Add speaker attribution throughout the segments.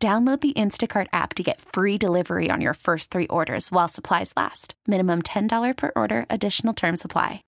Speaker 1: Download the Instacart app to get free delivery on your first three orders while supplies last. Minimum $10 per order, additional term supply.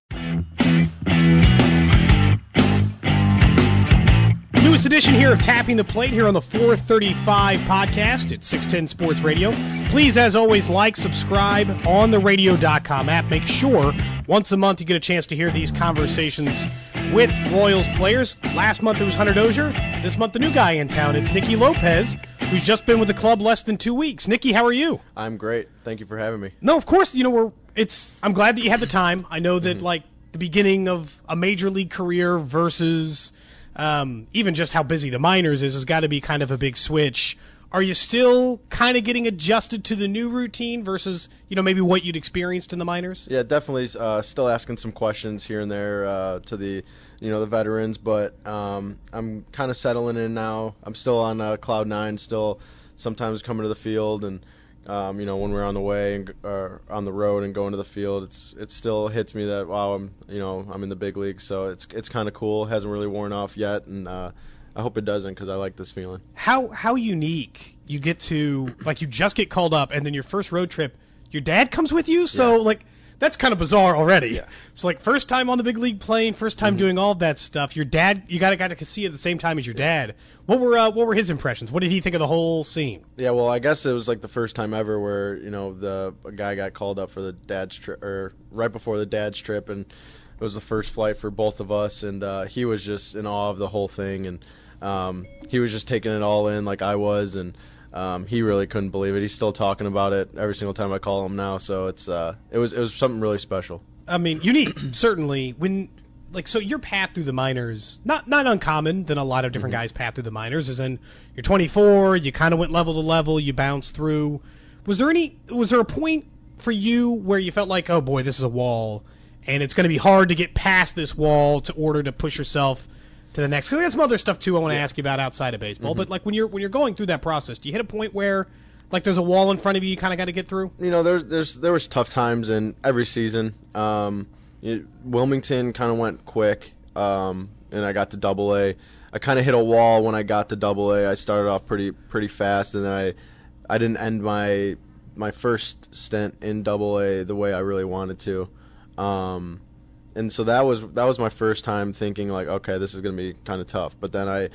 Speaker 2: Newest edition here of Tapping the Plate here on the 435 podcast at 610 Sports Radio. Please, as always, like, subscribe on the radio.com app. Make sure once a month you get a chance to hear these conversations with Royals players. Last month it was Hunter Dozier. This month, the new guy in town. It's Nicky Lopez, who's just been with the club less than two weeks. Nicky, how are you?
Speaker 3: I'm great. Thank you for having me.
Speaker 2: No, of course. You know, we're. It's. I'm glad that you had the time. I know that like the beginning of a major league career versus um, even just how busy the minors is has got to be kind of a big switch. Are you still kind of getting adjusted to the new routine versus you know maybe what you'd experienced in the minors?
Speaker 3: Yeah, definitely. Uh, still asking some questions here and there uh, to the you know the veterans, but um, I'm kind of settling in now. I'm still on uh, cloud nine. Still sometimes coming to the field and. Um, you know, when we're on the way and or on the road and going to the field, it's it still hits me that wow, I'm you know I'm in the big league, so it's it's kind of cool. hasn't really worn off yet, and uh, I hope it doesn't because I like this feeling.
Speaker 2: How how unique you get to like you just get called up and then your first road trip, your dad comes with you. So
Speaker 3: Yeah.
Speaker 2: like that's kind of bizarre already.
Speaker 3: Yeah.
Speaker 2: So like first time on the big league plane, first time doing all of that stuff. Your dad, you got to got to see it at the same time as your dad. What were uh, what were his impressions? What did he think of the whole scene?
Speaker 3: Yeah, well, I guess it was like the first time ever where you know the a guy got called up for the dad's trip, or right before the dad's trip, and it was the first flight for both of us, and uh, he was just in awe of the whole thing, and um, he was just taking it all in like I was, and um, he really couldn't believe it. He's still talking about it every single time I call him now, so it's uh, it was it was something really special.
Speaker 2: I mean, unique certainly when like so your path through the minors not not uncommon than a lot of different guys path through the minors is in you're 24 you kind of went level to level you bounced through was there any was there a point for you where you felt like oh boy this is a wall and it's going to be hard to get past this wall to order to push yourself to the next because I got some other stuff too i want to ask you about outside of baseball but like when you're when you're going through that process do you hit a point where like there's a wall in front of you you kind of got to get through
Speaker 3: you know, there's there's there was tough times in every season. Um, it, Wilmington kind of went quick, um, and I got to Double A. I kind of hit a wall when I got to Double A. I started off pretty pretty fast, and then I I didn't end my my first stint in Double A the way I really wanted to. Um, and so that was that was my first time thinking like, okay, this is gonna be kind of tough. But then I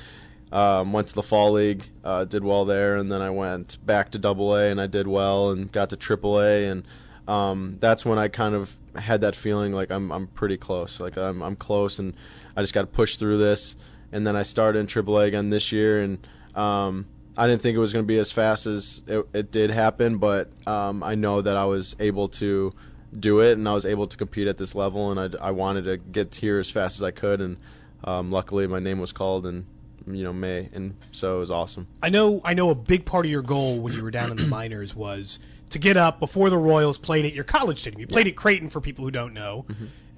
Speaker 3: um, went to the fall league, uh, did well there, and then I went back to Double A and I did well, and got to Triple A, and um, that's when I kind of had that feeling like I'm I'm pretty close, like I'm I'm close, and I just got to push through this. And then I started in Triple A again this year, and um, I didn't think it was going to be as fast as it, it did happen, but um, I know that I was able to do it, and I was able to compete at this level, and I, I wanted to get here as fast as I could, and um, luckily my name was called in you know May, and so it was awesome.
Speaker 2: I know I know a big part of your goal when you were down in the minors was to get up before the Royals played at your college stadium. You played at Creighton for people who don't know.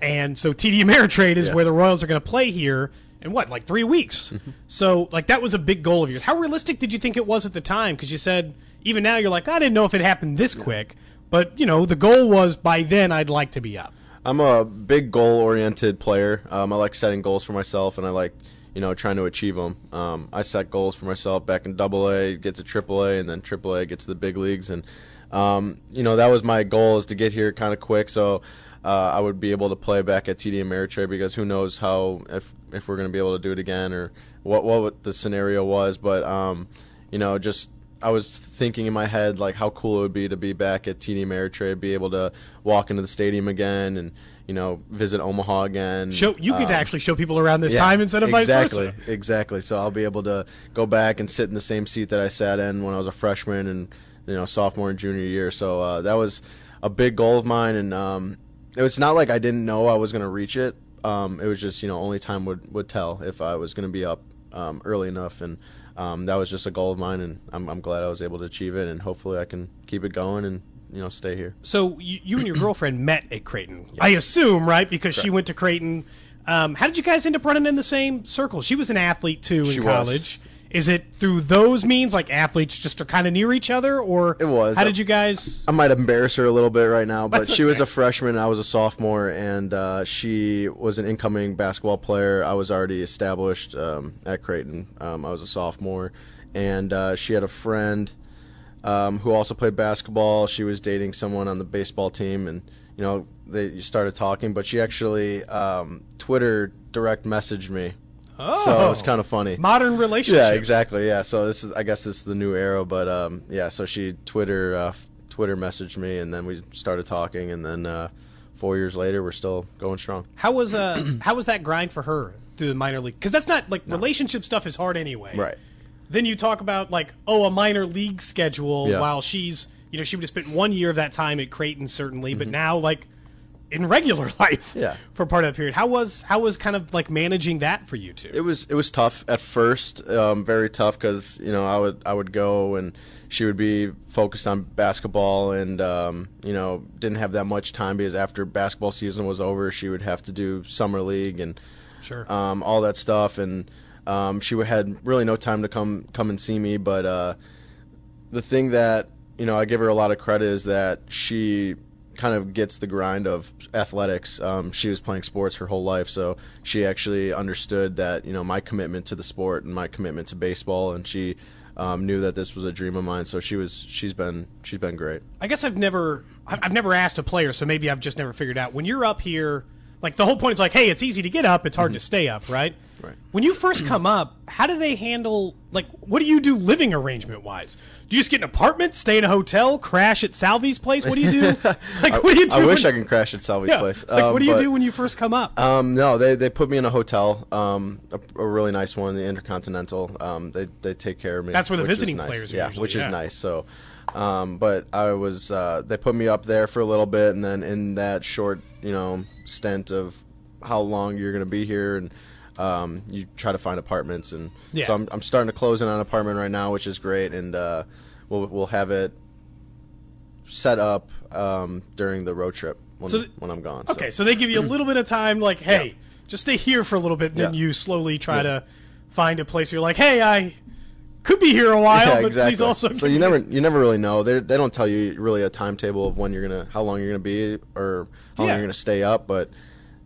Speaker 2: And so TD Ameritrade is
Speaker 3: Yeah.
Speaker 2: where the Royals are going to play here in what, like 3 weeks. So like that was a big goal of yours. How realistic did you think it was at the time cuz you said even now you're like I didn't know if it happened this quick, but you know, the goal was by then I'd like to be up.
Speaker 3: I'm a big goal-oriented player. Um, I like setting goals for myself, and I like, you know, trying to achieve them. Um, I set goals for myself back in Double A, get to Triple A, and then Triple A get to the big leagues, and um, you know that was my goal is to get here kind of quick, so uh, I would be able to play back at TD Ameritrade because who knows how if if we're going to be able to do it again or what what the scenario was, but um, you know just I was thinking in my head like how cool it would be to be back at TD Ameritrade, be able to walk into the stadium again, and you know visit Omaha again.
Speaker 2: Show you get to
Speaker 3: Um,
Speaker 2: actually show people around this
Speaker 3: yeah,
Speaker 2: time instead of vice
Speaker 3: exactly,
Speaker 2: versa.
Speaker 3: exactly. So I'll be able to go back and sit in the same seat that I sat in when I was a freshman and you know sophomore and junior year. So uh, that was a big goal of mine, and um, it was not like I didn't know I was going to reach it. Um, it was just you know only time would would tell if I was going to be up um, early enough, and um, that was just a goal of mine, and I'm, I'm glad I was able to achieve it, and hopefully I can keep it going and you know stay here.
Speaker 2: So you, you and your girlfriend met at Creighton, I assume, right? Because she went to Creighton. Um, how did you guys end up running in the same circle? She was an athlete too in
Speaker 3: She was.
Speaker 2: Is it through those means, like athletes just are kind of near each other, or
Speaker 3: It was.
Speaker 2: How did you guys?
Speaker 3: I might embarrass her a little bit right now, but
Speaker 2: That's
Speaker 3: she was a freshman. I was a sophomore, and uh, she was an incoming basketball player. I was already established um, at Creighton. Um, I was a sophomore, and uh, she had a friend um, who also played basketball. She was dating someone on the baseball team, and you know they started talking. But she actually um, Twitter direct messaged me,
Speaker 2: Oh,
Speaker 3: so it's kind of funny.
Speaker 2: modern relationships.
Speaker 3: Yeah, exactly. Yeah, so this is I guess this is the new era, but um, yeah. So she Twitter uh, Twitter messaged me, and then we started talking, and then uh, four years later, we're still going strong.
Speaker 2: How was uh how was that grind for her through the minor league? Because that's not like relationship stuff is hard anyway.
Speaker 3: Right.
Speaker 2: Then you talk about like oh a minor league schedule
Speaker 3: Yeah.
Speaker 2: while she's you know she would have spent one year of that time at Creighton certainly,
Speaker 3: Mm-hmm.
Speaker 2: but now like in regular life
Speaker 3: Yeah.
Speaker 2: for part of that period. How was how was kind of like managing that for you two?
Speaker 3: It was it was tough at first, um, very tough because you know I would I would go and she would be focused on basketball and um, you know didn't have that much time because after basketball season was over, she would have to do summer league and
Speaker 2: sure.
Speaker 3: um, all that stuff, and um, she had really no time to come come and see me. But uh, the thing that you know I give her a lot of credit is that she kind of gets the grind of athletics. Um, she was playing sports her whole life, so she actually understood that you know my commitment to the sport and my commitment to baseball, and she um, knew that this was a dream of mine. So she was she's been she's been great.
Speaker 2: I guess I've never I've I've never asked a player, so maybe I've just never figured out. When you're up here, like the whole point is like, hey, it's easy to get up, it's hard to stay up, right?
Speaker 3: Right.
Speaker 2: When you first come up, how do they handle like what do you do living arrangement wise? Do you just get an apartment, stay in a hotel, crash at Salvy's place? What do you do? Like what do you do?
Speaker 3: I wish
Speaker 2: when-
Speaker 3: I could crash at Salvy's
Speaker 2: yeah,
Speaker 3: place.
Speaker 2: Like
Speaker 3: Um,
Speaker 2: what do you
Speaker 3: but-
Speaker 2: do when you first come up?
Speaker 3: Um, no, they they put me in a hotel, um, a, a really nice one, the Intercontinental. Um, they they take care of me.
Speaker 2: That's where the visiting
Speaker 3: nice.
Speaker 2: players are
Speaker 3: yeah,
Speaker 2: usually,
Speaker 3: which
Speaker 2: yeah.
Speaker 3: is nice. So, um, but I was uh, they put me up there for a little bit, and then in that short, you know, stint of how long you're going to be here, and um, you try to find apartments, and
Speaker 2: Yeah.
Speaker 3: so I'm I'm starting to close in on an apartment right now, which is great, and uh, we'll we'll have it set up um, during the road trip when,
Speaker 2: So th-
Speaker 3: when I'm gone.
Speaker 2: Okay, so they give you a little bit of time, like, hey, just stay here for a little bit, and then you slowly try
Speaker 3: Yeah.
Speaker 2: to find a place. You're like, hey, I could be here a while,
Speaker 3: yeah,
Speaker 2: but
Speaker 3: exactly.
Speaker 2: please also.
Speaker 3: so you never
Speaker 2: this."
Speaker 3: you never really know. They they don't tell you really a timetable of when you're gonna how long you're gonna be or how long you're gonna stay up, but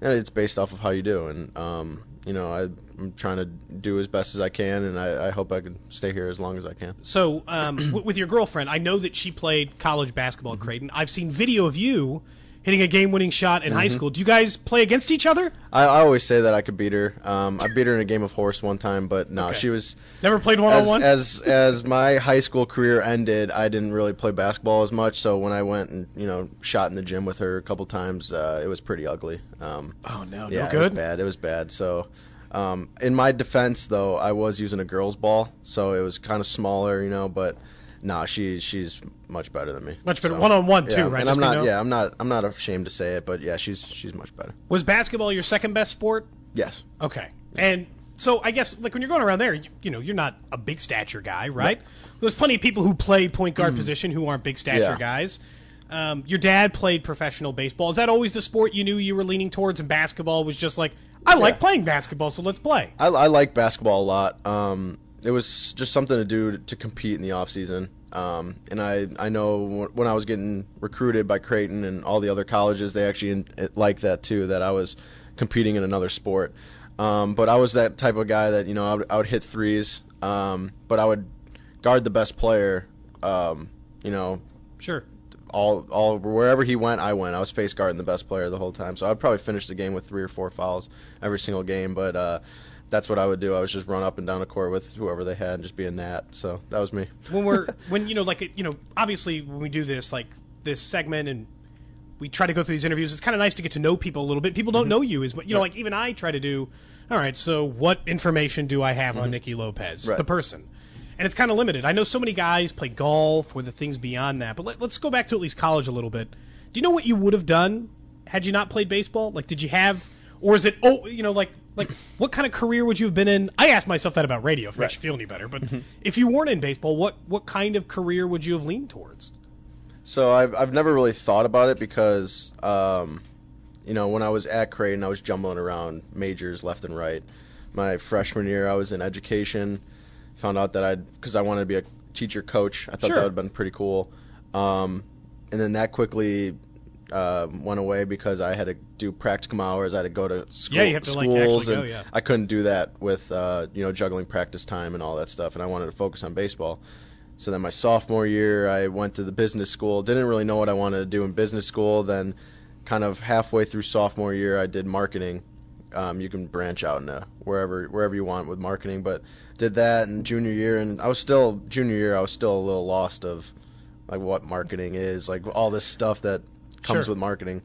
Speaker 3: it's based off of how you do. And um, you know, I, I'm trying to do as best as I can, and I, I hope I can stay here as long as I can.
Speaker 2: So, um, with your girlfriend, I know that she played college basketball at Creighton. I've seen video of you hitting a game-winning shot in high
Speaker 3: Mm-hmm.
Speaker 2: school. Do you guys play against each other?
Speaker 3: I, I always say that I could beat her. Um, I beat her in a game of horse one time, but no,
Speaker 2: Okay.
Speaker 3: she was
Speaker 2: Never played one-on-one.
Speaker 3: as as my high school career ended, I didn't really play basketball as much. So when I went and you know shot in the gym with her a couple times, uh, it was pretty ugly. Um,
Speaker 2: oh no,
Speaker 3: yeah,
Speaker 2: no
Speaker 3: it
Speaker 2: good.
Speaker 3: was bad. It was bad. So um, in my defense, though, I was using a girl's ball, so it was kind of smaller, you know. But no, she she's much better than me.
Speaker 2: Much better.
Speaker 3: So,
Speaker 2: One-on-one, too,
Speaker 3: yeah,
Speaker 2: right?
Speaker 3: And
Speaker 2: Just
Speaker 3: I'm not.
Speaker 2: know?
Speaker 3: Yeah, I'm not. I'm not ashamed to say it, but yeah, she's she's much better.
Speaker 2: Was basketball your second best sport?
Speaker 3: Yes.
Speaker 2: Okay. And so I guess like when you're going around there, you, you know, you're not a big stature guy, right? There's plenty of people who play point guard position who aren't big stature
Speaker 3: Mm. Yeah.
Speaker 2: guys. Um, your dad played professional baseball. Is that always the sport you knew you were leaning towards? And basketball was just like, I like
Speaker 3: Yeah.
Speaker 2: playing basketball, so let's play.
Speaker 3: I, I like basketball a lot. Um, it was just something to do to, to compete in the off season. Um, and I, I know when I was getting recruited by Creighton and all the other colleges, they actually in, it, like that too. That I was competing in another sport. Um, but I was that type of guy that you know I would, I would hit threes, um, but I would guard the best player. Um, you know,
Speaker 2: Sure.
Speaker 3: all all wherever he went, I went. I was face guarding the best player the whole time. So I'd probably finish the game with three or four fouls every single game. But uh, that's what I would do. I was just run up and down the court with whoever they had and just be a gnat. So that was me.
Speaker 2: when we're when you know like you know obviously when we do this like this segment and we try to go through these interviews it's kind of nice to get to know people a little bit people don't mm-hmm. know you as much you know like even i try to do all right so what information do i have on mm-hmm. Nicky Lopez
Speaker 3: Right.
Speaker 2: the person and it's kind of limited i know so many guys play golf or the things beyond that but let, let's go back to at least college a little bit do you know what you would have done had you not played baseball like did you have or is it oh you know like like what kind of career would you have been in? I asked myself that about radio if it makes you feel any better. But if you weren't in baseball, what what kind of career would you have leaned towards?
Speaker 3: So I've I've never really thought about it because, um, you know, when I was at Creighton, I was jumbling around majors left and right. My freshman year, I was in education. Found out that I'd because I wanted to be a teacher coach. I thought
Speaker 2: Sure.
Speaker 3: that would have been pretty cool. Um, and then that quickly uh, went away because I had to do practicum hours. I had to go to school,
Speaker 2: Yeah, you have to, like,
Speaker 3: schools,
Speaker 2: actually go,
Speaker 3: and
Speaker 2: yeah.
Speaker 3: I couldn't do that with uh, you know juggling practice time and all that stuff. And I wanted to focus on baseball. So then my sophomore year, I went to the business school. Didn't really know what I wanted to do in business school. Then, kind of halfway through sophomore year, I did marketing. Um, you can branch out into wherever wherever you want with marketing, but did that in junior year, and I was still junior year. I was still a little lost of like what marketing is, like all this stuff that comes
Speaker 2: Sure.
Speaker 3: with marketing.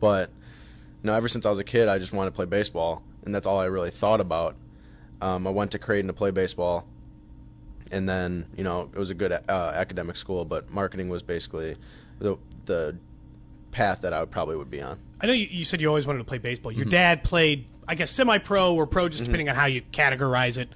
Speaker 3: But you know, ever since I was a kid, I just wanted to play baseball, and that's all I really thought about. Um, I went to Creighton to play baseball, and then you know it was a good uh, academic school, but marketing was basically the the path that I would probably would be on.
Speaker 2: I know you, you said you always wanted to play baseball.
Speaker 3: Mm-hmm.
Speaker 2: Your dad played, I guess, semi-pro or pro, just depending on how you categorize it.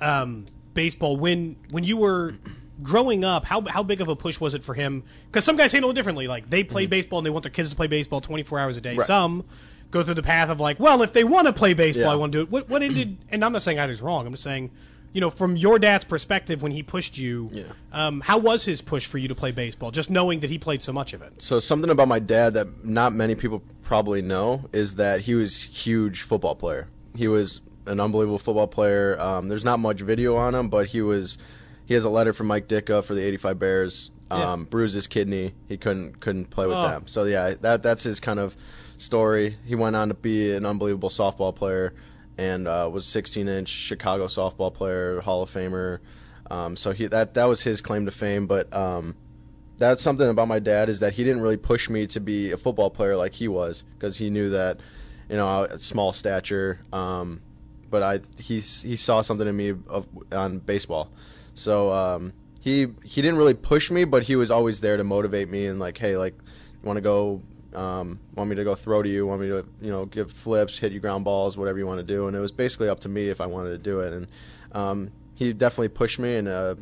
Speaker 2: Um, baseball. When when you were growing up, how how big of a push was it for him? Because some guys handle it differently. Like they play baseball and they want their kids to play baseball 24 hours a day.
Speaker 3: Mm-hmm. Right.
Speaker 2: Some go through the path of like, well, if they want to play baseball,
Speaker 3: Yeah.
Speaker 2: I want to do it. What what ended? And I'm not saying either's wrong. I'm just saying. You know, from your dad's perspective, when he pushed you,
Speaker 3: Yeah.
Speaker 2: um, how was his push for you to play baseball? Just knowing that he played so much of it.
Speaker 3: So something about my dad that not many people probably know is that he was huge football player. He was an unbelievable football player. Um, there's not much video on him, but he was. He has a letter from Mike Ditka for the '85 Bears.
Speaker 2: Yeah.
Speaker 3: Um, Bruised his kidney. He couldn't couldn't play with
Speaker 2: Oh.
Speaker 3: them. So yeah, that that's his kind of story. He went on to be an unbelievable softball player, and uh, was 16-inch Chicago softball player, Hall of Famer. Um, so he that that was his claim to fame. But um, that's something about my dad is that he didn't really push me to be a football player like he was because he knew that you know a small stature um, but I he he saw something in me of, on baseball so um, he he didn't really push me but he was always there to motivate me and like hey like you want to go um, want me to go throw to you want me to you know give flips hit you ground balls whatever you want to do and it was basically up to me if I wanted to do it and um, he definitely pushed me and uh,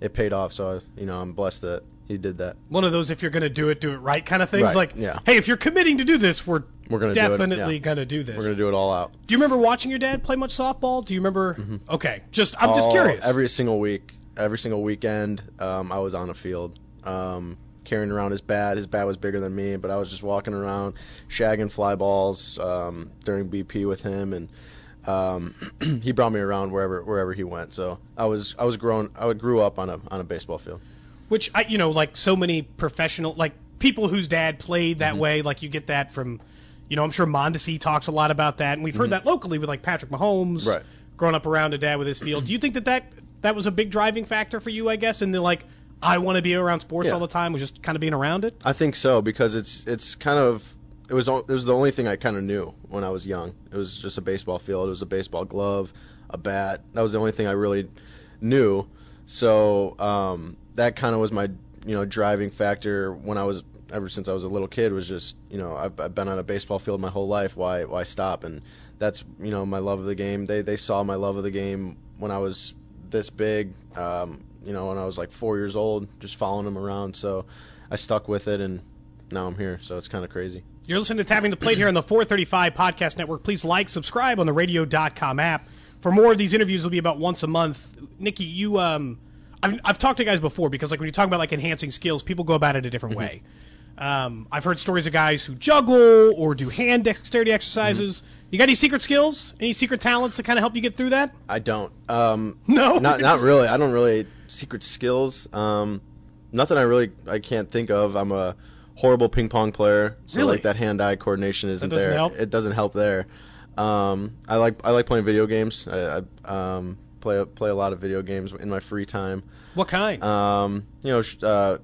Speaker 3: it paid off so you know I'm blessed that he did that
Speaker 2: one of those if you're going to do it, do it right kind of things.
Speaker 3: Right,
Speaker 2: Like,
Speaker 3: yeah.
Speaker 2: hey, if you're committing to do this, we're
Speaker 3: We're gonna
Speaker 2: definitely
Speaker 3: yeah.
Speaker 2: to do this.
Speaker 3: We're gonna do it all out.
Speaker 2: do you remember watching your dad play much softball? Do you remember? Okay, just I'm just curious.
Speaker 3: Every single week, every single weekend, um, I was on the field, um, carrying around his bat. His bat was bigger than me, but I was just walking around, shagging fly balls um, during BP with him, and um, he brought me around wherever wherever he went. So I was I was grown. I grew up on a on a baseball field.
Speaker 2: Which I, you know, like so many professional, like people whose dad played that
Speaker 3: Mm-hmm.
Speaker 2: way. Like you get that from, you know, I'm sure Mondesi talks a lot about that, and we've heard that locally with like Patrick Mahomes,
Speaker 3: Mm-hmm. Right.
Speaker 2: growing up around a dad with his field. Do you think that that that was a big driving factor for you? I guess, and the like, I want to be around sports
Speaker 3: Yeah.
Speaker 2: all the time, was just kind of being around it.
Speaker 3: I think so because it's it's kind of it was it was the only thing I kind of knew when I was young. It was just a baseball field. It was a baseball glove, a bat. That was the only thing I really knew. So um, that kind of was my you know driving factor when I was ever since I was a little kid was just you know I've, I've been on a baseball field my whole life. Why why stop? And that's you know my love of the game. They they saw my love of the game when I was this big. Um, you know when I was like four years old, just following them around. So I stuck with it and now I'm here. So it's kind of crazy.
Speaker 2: You're listening to Tapping the Plate here on the 435 Podcast Network. Please like, subscribe on the radio.com app. For more of these interviews, will be about once a month. Nicky, you, um, I've, I've talked to guys before because, like, when you talk about like enhancing skills, people go about it a different way. Um, I've heard stories of guys who juggle or do hand dexterity exercises. You got any secret skills? Any secret talents to kind of help you get through that?
Speaker 3: I don't. Um,
Speaker 2: No?
Speaker 3: not not really. I don't really secret skills. Um, nothing. I really I can't think of. I'm a horrible ping pong player. So
Speaker 2: Really?
Speaker 3: like that hand eye coordination isn't
Speaker 2: doesn't
Speaker 3: there.
Speaker 2: help?
Speaker 3: It doesn't help there. Um, I like I like playing video games. I, I um, play play a lot of video games in my free time.
Speaker 2: What kind?
Speaker 3: Um, you know, uh,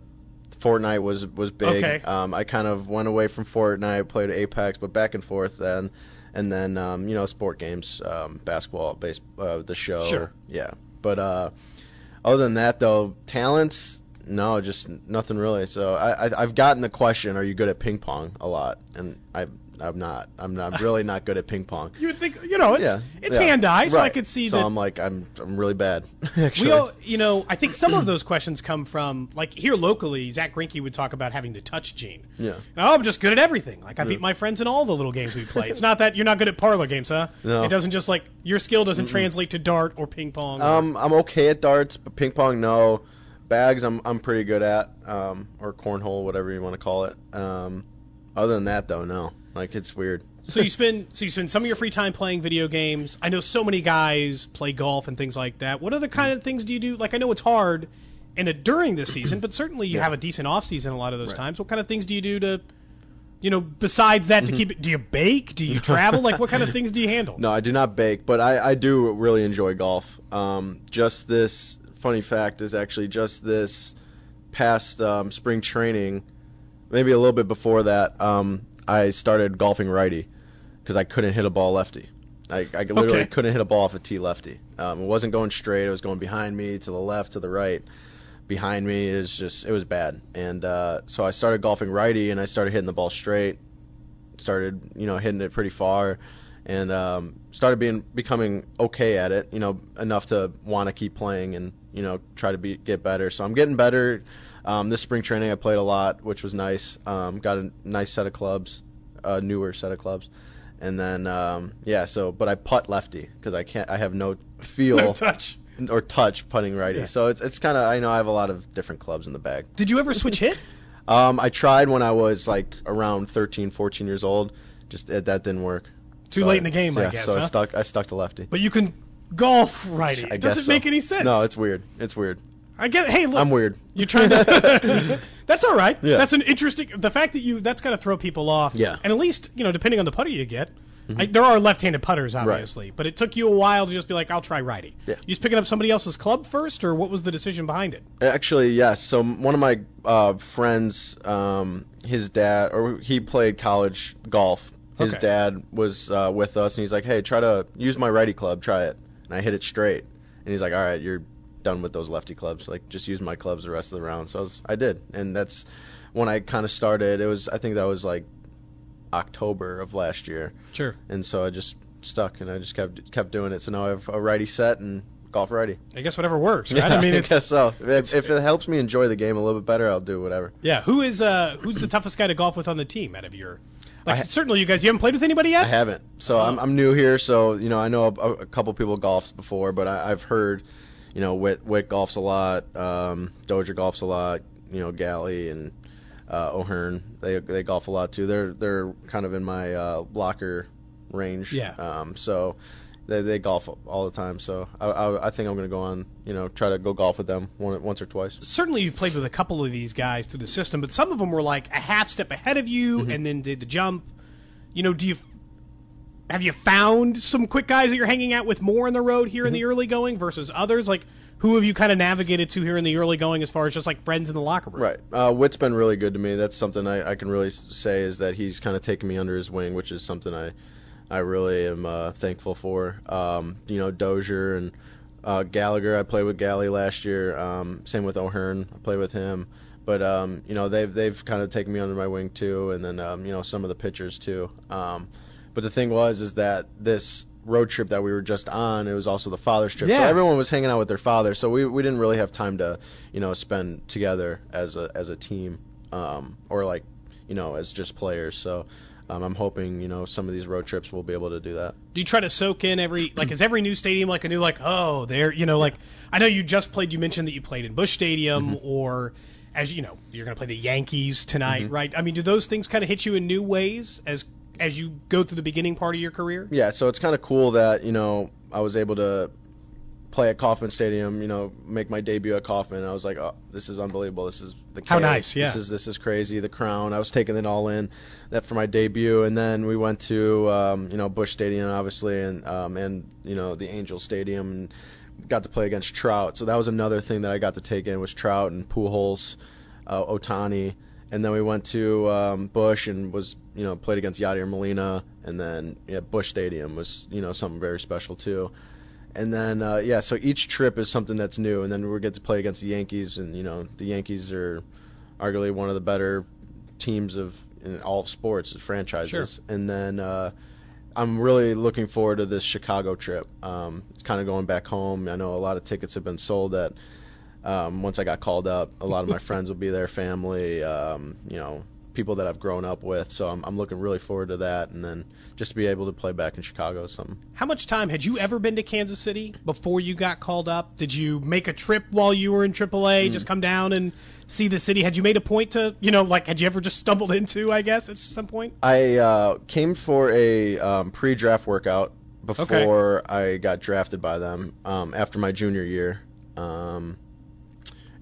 Speaker 3: Fortnite was was big.
Speaker 2: Okay.
Speaker 3: Um, I kind of went away from Fortnite, played Apex, but back and forth then, and then um, you know, sport games, um, basketball, base, uh, the show.
Speaker 2: Sure.
Speaker 3: Yeah, but uh, other than that, though, talents, No, just nothing really. So I, I I've gotten the question, "Are you good at ping pong?" a lot, and I I'm not. I'm not really not good at ping pong.
Speaker 2: You would think, you know, it's
Speaker 3: Yeah,
Speaker 2: it's
Speaker 3: yeah.
Speaker 2: hand eye, so I
Speaker 3: Right.
Speaker 2: could see
Speaker 3: so
Speaker 2: that.
Speaker 3: I'm like I'm I'm really bad. Actually,
Speaker 2: we all, you know, I think some of those questions come from like here locally. Zack Greinke would talk about having the touch gene.
Speaker 3: Yeah.
Speaker 2: Oh, I'm just good at everything. Like I beat my friends in all the little games we play. It's not that you're not good at parlor games, huh?
Speaker 3: No.
Speaker 2: It doesn't just like your skill doesn't translate to dart or ping pong. or-
Speaker 3: Um, I'm okay at darts, but ping pong, no. Bags, I'm I'm pretty good at, um, or cornhole, whatever you want to call it. Um, other than that, though, no. Like it's weird.
Speaker 2: So you spend so you spend some of your free time playing video games. I know so many guys play golf and things like that. What other kind of things do you do? Like I know it's hard and it, during this season, but certainly you have a decent off season a lot of those times. What kind of things do you do to you know, besides that to
Speaker 3: Mm-hmm.
Speaker 2: keep it do you bake? Do you travel? like what kind of things do you handle?
Speaker 3: No, I do not bake, but I, I do really enjoy golf. Um, just this funny fact is actually just this past um, spring training, maybe a little bit before that, um, I started golfing righty because I couldn't hit a ball lefty. I, I literally
Speaker 2: Okay.
Speaker 3: couldn't hit a ball off a tee lefty. Um, it wasn't going straight. It was going behind me, to the left, to the right. Behind me is just it was bad, and uh, so I started golfing righty, and I started hitting the ball straight started you know hitting it pretty far and um, started being becoming okay at it you know enough to want to keep playing and you know try to be get better so i'm getting better um, this spring training i played a lot which was nice um, got a nice set of clubs a newer set of clubs and then um, yeah so but i putt lefty because i can't i have no feel
Speaker 2: No touch.
Speaker 3: or touch putting righty
Speaker 2: Yeah.
Speaker 3: so it's, it's kind of i know i have a lot of different clubs in the bag
Speaker 2: Did you ever switch hit?
Speaker 3: um, I tried when I was like around 13, 14 years old. Just uh, that didn't work.
Speaker 2: Too
Speaker 3: So
Speaker 2: late in the game, I
Speaker 3: yeah,
Speaker 2: guess,
Speaker 3: So
Speaker 2: huh?
Speaker 3: I stuck. I stuck to lefty.
Speaker 2: But you can golf righty.
Speaker 3: I
Speaker 2: It
Speaker 3: guess
Speaker 2: doesn't
Speaker 3: so.
Speaker 2: make any sense.
Speaker 3: No, it's weird. It's weird.
Speaker 2: I get. Hey, look,
Speaker 3: I'm weird.
Speaker 2: You're trying to. that's all right.
Speaker 3: Yeah.
Speaker 2: That's an interesting. The fact that you that's got to throw people off.
Speaker 3: Yeah. Mm-hmm.
Speaker 2: And at least you know, depending on the putter you get, I, there are left-handed putters, obviously, right. but it took you a while to just be like, I'll try righty.
Speaker 3: Yeah.
Speaker 2: You just picking up somebody else's club first, or what was the decision behind it?
Speaker 3: Actually, yes. So one of my uh, friends, um, his dad, or he played college golf. His
Speaker 2: Okay.
Speaker 3: dad was uh, with us, and he's like, "Hey, try to use my righty club. Try it." And I hit it straight, and he's like, "All right, you're done with those lefty clubs. Like, just use my clubs the rest of the round." So I, was, I did, and that's when I kind of started. It was, I think that was like October of last year.
Speaker 2: Sure.
Speaker 3: and so I just stuck and I just kept kept doing it. So now I have a righty set and golf righty.
Speaker 2: I guess whatever works, right?
Speaker 3: Yeah,
Speaker 2: I mean,
Speaker 3: I
Speaker 2: it's
Speaker 3: guess so. If, if it helps me enjoy the game a little bit better, I'll do whatever.
Speaker 2: yeah. Who is uh who's the toughest guy to golf with on the team out of your? Like
Speaker 3: I-
Speaker 2: certainly you guys, you haven't played with anybody yet.
Speaker 3: I haven't, so I'm I'm new here. So you know I know a, a couple people golfed before, but I, I've heard, you know, Whit Whit golfs a lot, um, Dozier golfs a lot, you know, Galley and uh, O'Hearn they they golf a lot too. They're they're kind of in my uh, blocker range.
Speaker 2: Yeah.
Speaker 3: Um, so they they golf all the time. So I I, I think I'm gonna go on, you know, try to go golf with them one, once or twice.
Speaker 2: certainly you've played with a couple of these guys through the system, but some of them were like a half step ahead of you
Speaker 3: Mm-hmm.
Speaker 2: and then did the jump. You know, do you have you found some quick guys that you're hanging out with more in the road here in the
Speaker 3: Mm-hmm.
Speaker 2: early going versus others? Like, who have you kind of navigated to here in the early going as far as just like friends in the locker room?
Speaker 3: Right. Uh, Whit's been really good to me. That's something I, I can really say is that he's kind of taken me under his wing, which is something I I really am uh, thankful for. Um, you know, Dozier and uh, Gallagher. I played with Galley last year. Um, same with O'Hearn. I played with him. But um, you know, they've they've kind of taken me under my wing too, and then um, you know some of the pitchers too. But the thing was is that this road trip that we were just on, it was also the father's trip.
Speaker 2: Yeah.
Speaker 3: So everyone was hanging out with their father, so we, we didn't really have time to, you know, spend together as a as a team, um, or like, you know, as just players. So um, I'm hoping, you know, some of these road trips we'll be able to do that.
Speaker 2: Do you try to soak in every like is every new stadium like a new like oh there you know like I know you just played you mentioned that you played in Busch Stadium
Speaker 3: Mm-hmm.
Speaker 2: or as you know you're going to play the Yankees tonight right I mean do those things kind of hit you in new ways as as you go through the beginning part of your career
Speaker 3: Yeah, so it's kind of cool that you know I was able to play at Kauffman Stadium. You know, make my debut at Kauffman. I was like, oh, this is unbelievable. This is the
Speaker 2: How nice, yeah.
Speaker 3: This is this is crazy. The crown. I was taking it all in that for my debut, and then we went to um, you know Busch Stadium, obviously, and um, and you know the Angel Stadium. And, Got to play against Trout, so that was another thing that I got to take in was Trout and Pujols, uh, Ohtani, and then we went to um, Busch and was you know played against Yadier Molina, and then yeah, Busch Stadium was you know something very special too, and then uh, yeah, so each trip is something that's new, and then we get to play against the Yankees, and you know the Yankees are arguably one of the better teams of in all of sports franchises,
Speaker 2: Sure.
Speaker 3: and then. Uh, I'm really looking forward to this Chicago trip. Um, it's kind of going back home. I know a lot of tickets have been sold at um, once I got called up, a lot of my friends will be there, family, um, you know, people that I've grown up with. So I'm, I'm looking really forward to that, and then just to be able to play back in Chicago is something.
Speaker 2: How much time had you ever been to Kansas City before you got called up? Did you make a trip while you were in AAA? Just come down and see the city? Had you made a point to, you know, like, had you ever just stumbled into, I guess, at some point?
Speaker 3: I uh, came for a um, pre-draft workout before I got drafted by them um, after my junior year. Um,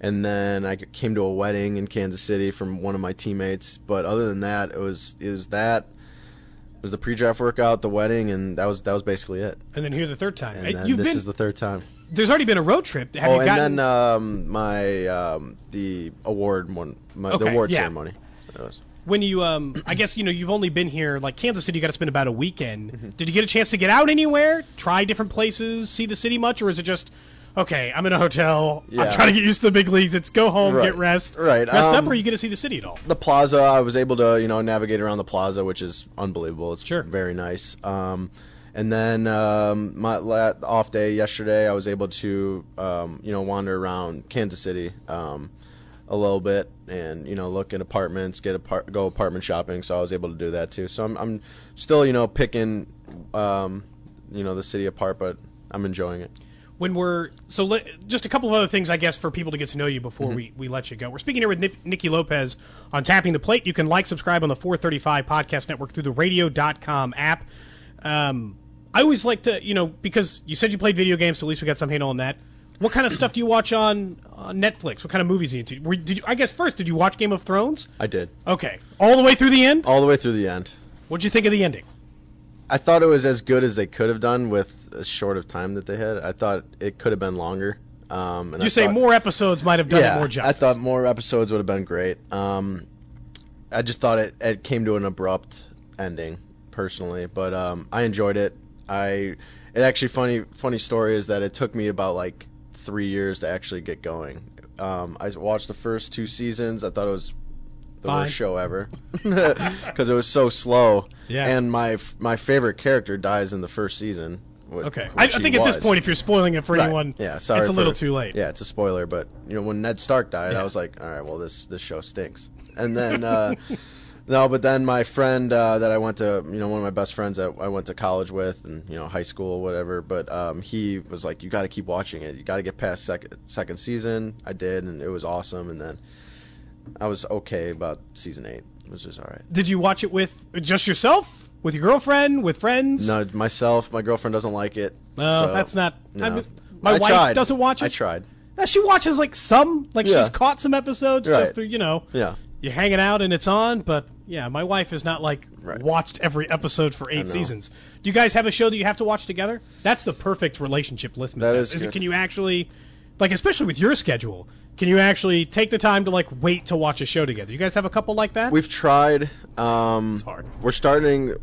Speaker 3: and then I came to a wedding in Kansas City from one of my teammates. But other than that, it was it was that it was the pre-draft workout, the wedding, and that was that was basically it.
Speaker 2: And then here the third time.
Speaker 3: And then
Speaker 2: You've
Speaker 3: this
Speaker 2: been,
Speaker 3: is the third time.
Speaker 2: there's already been a road trip. Have
Speaker 3: oh,
Speaker 2: you
Speaker 3: and
Speaker 2: gotten,
Speaker 3: then um, my um, the award one, my, the award
Speaker 2: yeah.
Speaker 3: ceremony. That was-
Speaker 2: when you, um, I guess, you know, you've only been here, like Kansas City, you got to spend about a weekend.
Speaker 3: Mm-hmm.
Speaker 2: Did you get a chance to get out anywhere, try different places, see the city much, or is it just, okay, I'm in a hotel, I'm trying to get used to the big leagues, it's go home,
Speaker 3: Right.
Speaker 2: get rest,
Speaker 3: Right,
Speaker 2: rest up,
Speaker 3: um,
Speaker 2: or you get to see the city at all?
Speaker 3: the plaza i was able to you know navigate around the plaza which is unbelievable. It's
Speaker 2: Sure.
Speaker 3: very nice. Um, and then um, my off day yesterday i was able to um, you know wander around kansas city um, a little bit and you know look in apartments get a apart- go apartment shopping. So i was able to do that too. So i'm, I'm still you know picking um, you know the city apart but i'm enjoying it
Speaker 2: when we're so let, just a couple of other things i guess for people to get to know you before
Speaker 3: Mm-hmm.
Speaker 2: we, we let you go. We're speaking here with Nick, Nicky Lopez on tapping the plate. You can like subscribe on the 435 podcast network through the radio.com app. Um, i always like to you know because you said you played video games so at least we got some handle on that. What kind of stuff do you watch on, on netflix? What kind of movies are you into? Were, did you, i guess first did you watch game of thrones?
Speaker 3: I did.
Speaker 2: Okay. All the way through the end?
Speaker 3: All the way through the end.
Speaker 2: What'd you think of the ending
Speaker 3: I thought it was as good as they could have done with a short of time that they had. I thought it could have been longer. Um, and
Speaker 2: you
Speaker 3: I
Speaker 2: say
Speaker 3: thought-
Speaker 2: more episodes might have done
Speaker 3: yeah,
Speaker 2: it more justice
Speaker 3: I thought more episodes would have been great. Um, I just thought it, it came to an abrupt ending, personally, but um, I enjoyed it. I it actually funny funny story is that it took me about like three years to actually get going. Um, I watched the first two seasons. I thought it was the
Speaker 2: Fine.
Speaker 3: worst show ever because it was so slow.
Speaker 2: Yeah.
Speaker 3: And my my favorite character dies in the first season.
Speaker 2: okay
Speaker 3: which
Speaker 2: I, I think at this point if you're spoiling it for
Speaker 3: Right.
Speaker 2: anyone
Speaker 3: Yeah, sorry.
Speaker 2: it's a little too late
Speaker 3: Yeah, it's a spoiler, but you know when Ned Stark died,
Speaker 2: Yeah.
Speaker 3: I was like, all right, well this this show stinks. And then uh, no, but then my friend uh, that I went to, you know, one of my best friends that I went to college with, and you know, high school, whatever. But um, he was like, you got to keep watching it. You got to get past second second season. I did, and it was awesome. And then I was okay about season eight. It was just all right.
Speaker 2: Did you watch it with just yourself, with your girlfriend, with friends?
Speaker 3: No, myself, my girlfriend doesn't like it.
Speaker 2: No,
Speaker 3: so-
Speaker 2: that's not. I mean, my
Speaker 3: I
Speaker 2: wife
Speaker 3: tried.
Speaker 2: doesn't watch it.
Speaker 3: I tried.
Speaker 2: Uh, She watches like some, like
Speaker 3: Yeah.
Speaker 2: she's caught some episodes
Speaker 3: Right.
Speaker 2: just through, you know,
Speaker 3: Yeah.
Speaker 2: you're hanging out and it's on. But yeah, my wife is not like
Speaker 3: Right.
Speaker 2: watched every episode for eight seasons. Do you guys have a show that you have to watch together? That's the perfect relationship listening
Speaker 3: That
Speaker 2: test.
Speaker 3: is
Speaker 2: it, can you actually, like, especially with your schedule, can you actually take the time to like wait to watch a show together? You guys have a couple like that?
Speaker 3: We've tried. Um,
Speaker 2: It's hard.
Speaker 3: We're starting.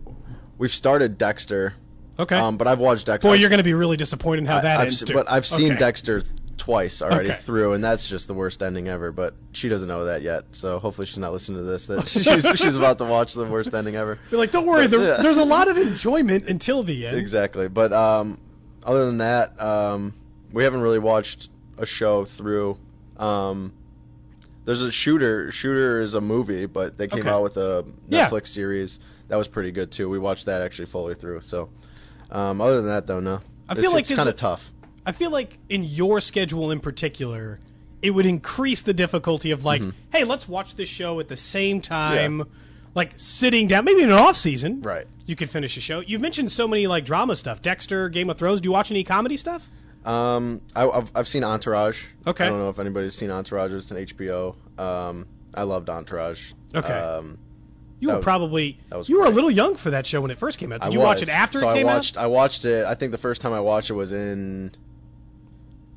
Speaker 3: We've started Dexter.
Speaker 2: Okay.
Speaker 3: Um, but I've watched Dexter.
Speaker 2: Boy, you're going to be really disappointed in how that
Speaker 3: I've,
Speaker 2: ends.
Speaker 3: But I've seen
Speaker 2: Okay.
Speaker 3: Dexter twice already
Speaker 2: Okay.
Speaker 3: through, and that's just the worst ending ever. But she doesn't know that yet, so hopefully she's not listening to this. That she's she's about to watch the worst ending ever.
Speaker 2: Be like, don't worry,
Speaker 3: But,
Speaker 2: there,
Speaker 3: yeah.
Speaker 2: there's a lot of enjoyment until the end.
Speaker 3: Exactly. But um, other than that, um, we haven't really watched a show through. Um, there's a shooter. Shooter is a movie, but they came
Speaker 2: Okay.
Speaker 3: out with a
Speaker 2: Yeah.
Speaker 3: Netflix series that was pretty good too. We watched that actually fully through. So, um, other than that, though, no.
Speaker 2: I
Speaker 3: It's-
Speaker 2: feel like
Speaker 3: it's kind of tough.
Speaker 2: I feel like in your schedule in particular, it would increase the difficulty of like, hey, let's watch this show at the same time,
Speaker 3: Mm-hmm. Yeah.
Speaker 2: like sitting down, maybe in an off season.
Speaker 3: Right.
Speaker 2: You could finish a show. You've mentioned so many like drama stuff, Dexter, Game of Thrones. Do you watch any comedy stuff?
Speaker 3: Um, I, I've, I've seen Entourage.
Speaker 2: Okay.
Speaker 3: I don't know if anybody's seen Entourage. It's an HBO. Um, I loved Entourage.
Speaker 2: Okay.
Speaker 3: Um,
Speaker 2: You were
Speaker 3: was-
Speaker 2: probably
Speaker 3: was
Speaker 2: you were a little young for that show when it first came out. Did
Speaker 3: I
Speaker 2: you watch it after
Speaker 3: so
Speaker 2: it came
Speaker 3: I watched,
Speaker 2: out?
Speaker 3: I watched it. I think the first time I watched it was in,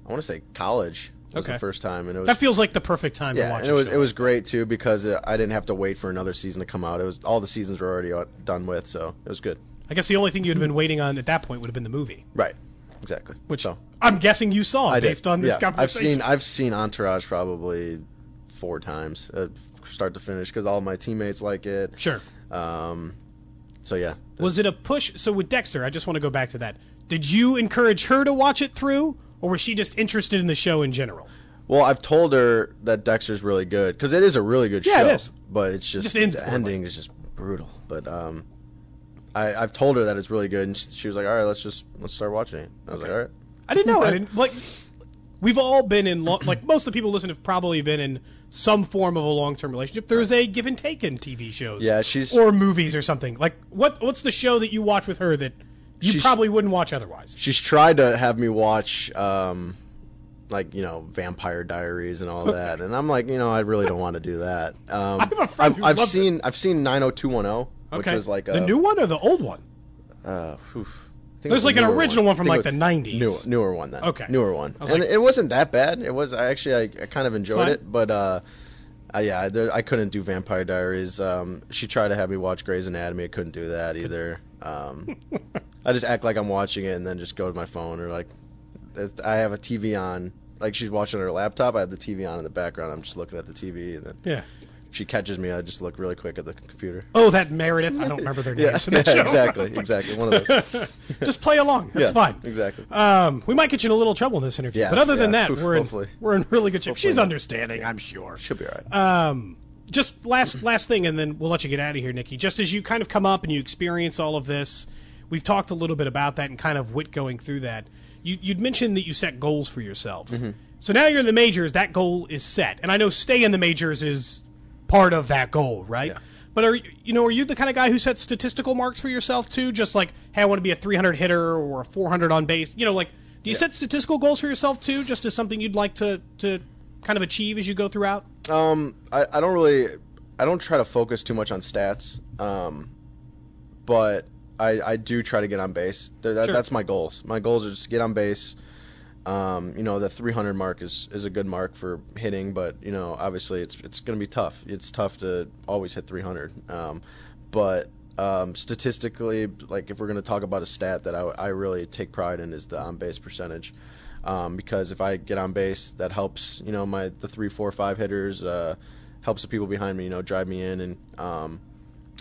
Speaker 3: I want to say college. Was
Speaker 2: Okay.
Speaker 3: the first time, and it was
Speaker 2: That feels like the perfect time to
Speaker 3: yeah,
Speaker 2: watch.
Speaker 3: and it was
Speaker 2: show
Speaker 3: it was great too because uh, I didn't have to wait for another season to come out. It was all the seasons were already uh, done with, so it was good.
Speaker 2: I guess the only thing you'd have been waiting on at that point would have been the movie.
Speaker 3: Right. Exactly.
Speaker 2: Which
Speaker 3: so
Speaker 2: I'm guessing you saw
Speaker 3: I did.
Speaker 2: based on this
Speaker 3: yeah, I've seen I've seen Entourage probably four times, uh, start to finish, because all my teammates like it.
Speaker 2: Sure.
Speaker 3: Um, so yeah,
Speaker 2: Was it a push? So with Dexter, I just want to go back to that. Did you encourage her to watch it through, or was she just interested in the show in general?
Speaker 3: Well, I've told her that Dexter's really good because it is a really good
Speaker 2: Yeah,
Speaker 3: show.
Speaker 2: it is.
Speaker 3: But it's just,
Speaker 2: Just
Speaker 3: the ending is just brutal. But um, I, I've told her that it's really good, and she, she was like, "All right, let's just let's start watching it." I was like, "All right."
Speaker 2: I didn't know. I didn't like. We've all been in lo- like most of the people listen have probably been in some form of a long term relationship. There's a give and take in TV shows,
Speaker 3: Yeah, she's-
Speaker 2: or movies or something. Like what? What's the show that you watch with her that you
Speaker 3: She's-
Speaker 2: probably wouldn't watch otherwise?
Speaker 3: She's tried to have me watch, um, like you know, Vampire Diaries and all that, and I'm like, you know, I really don't want to do that. Um,
Speaker 2: I have a friend
Speaker 3: I've,
Speaker 2: who
Speaker 3: I've
Speaker 2: loves
Speaker 3: seen I've seen 90210, which was like a,
Speaker 2: the new one or the old one?
Speaker 3: Uh, oof. I think
Speaker 2: There's like an original one from, like, the 90s.
Speaker 3: Newer, newer one then.
Speaker 2: Okay.
Speaker 3: newer one, and
Speaker 2: like-
Speaker 3: it wasn't that bad. It was I actually I, I kind of enjoyed it, but uh, uh yeah, there, I couldn't do Vampire Diaries. Um, she tried to have me watch Grey's Anatomy. I couldn't do that either. Um, I just act like I'm watching it and then just go to my phone or like I have a TV on. Like she's watching her laptop. I have the TV on in the background. I'm just looking at the TV, and then
Speaker 2: Yeah.
Speaker 3: She catches me, I just look really quick at the computer.
Speaker 2: Oh, that Meredith. I don't remember their
Speaker 3: Yeah,
Speaker 2: names that show.
Speaker 3: exactly, exactly. One of those.
Speaker 2: Just play along. That's
Speaker 3: Yeah,
Speaker 2: fine.
Speaker 3: Exactly.
Speaker 2: Um, we might get you in a little trouble in this interview,
Speaker 3: Yeah,
Speaker 2: but other than that, we're in we're in really good shape.
Speaker 3: Hopefully
Speaker 2: She's
Speaker 3: not.
Speaker 2: understanding, I'm sure.
Speaker 3: She'll be all right.
Speaker 2: Um, just last last thing, and then we'll let you get out of here, Nicky. Just as you kind of come up and you experience all of this, we've talked a little bit about that and kind of wit going through that. You, you'd mentioned that you set goals for yourself.
Speaker 3: Mm-hmm.
Speaker 2: So now you're in the majors. That goal is set, and I know stay in the majors is part of that goal, right?
Speaker 3: Yeah.
Speaker 2: But are you- know are you the kind of guy who sets statistical marks for yourself too? Just like hey, I want to be a 300 hitter or a 400 on base. You know, like do you set statistical goals for yourself too, just as something you'd like to to kind of achieve as you go throughout?
Speaker 3: Um, I, I don't really, I don't try to focus too much on stats. Um, but I, I do try to get on base. That,
Speaker 2: Sure.
Speaker 3: That's my goals. My goals are just to get on base. Um, you know, the 300 mark is, is a good mark for hitting, but you know, obviously it's it's going to be tough. It's tough to always hit 300. Um, but um, statistically, like if we're going to talk about a stat that I, I really take pride in is the on base percentage. Um, because if I get on base, that helps. You know, my the three, four, five hitters uh, helps the people behind me. You know, drive me in, and um,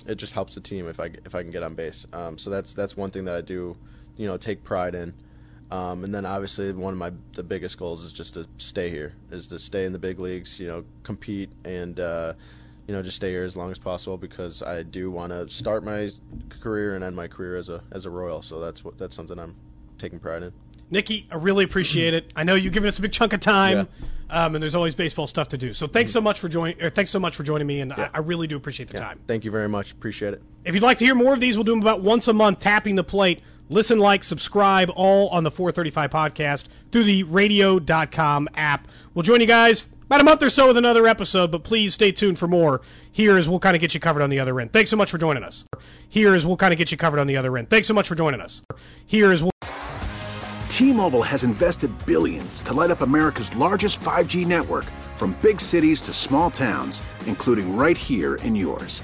Speaker 3: it just helps the team if I if I can get on base. Um, so that's that's one thing that I do. You know, take pride in. Um, and then obviously one of my the biggest goals is just to stay here, is to stay in the big leagues. You know, compete and uh, you know just stay here as long as possible because I do want to start my career and end my career as a as a Royal. So that's what that's something I'm taking pride in.
Speaker 2: Nicky, I really appreciate it. I know you've given us a big chunk of time, um, and there's always baseball stuff to do. So thanks so much for joining. Or thanks so much for joining me, and I, I really do appreciate the time.
Speaker 3: Thank you very much. Appreciate it.
Speaker 2: If you'd like to hear more of these, we'll do them about once a month. Tapping the plate. Listen, like, subscribe, all on the 435 podcast through the Radio.com app. We'll join you guys about a month or so with another episode, but please stay tuned for more. Here is we'll kind of get you covered on the other end. Thanks so much for joining us. Here is we'll kind of get you covered on the other end. Thanks so much for joining us. Here is we'll.
Speaker 4: T-Mobile has invested billions to light up America's largest 5G network from big cities to small towns, including right here in yours.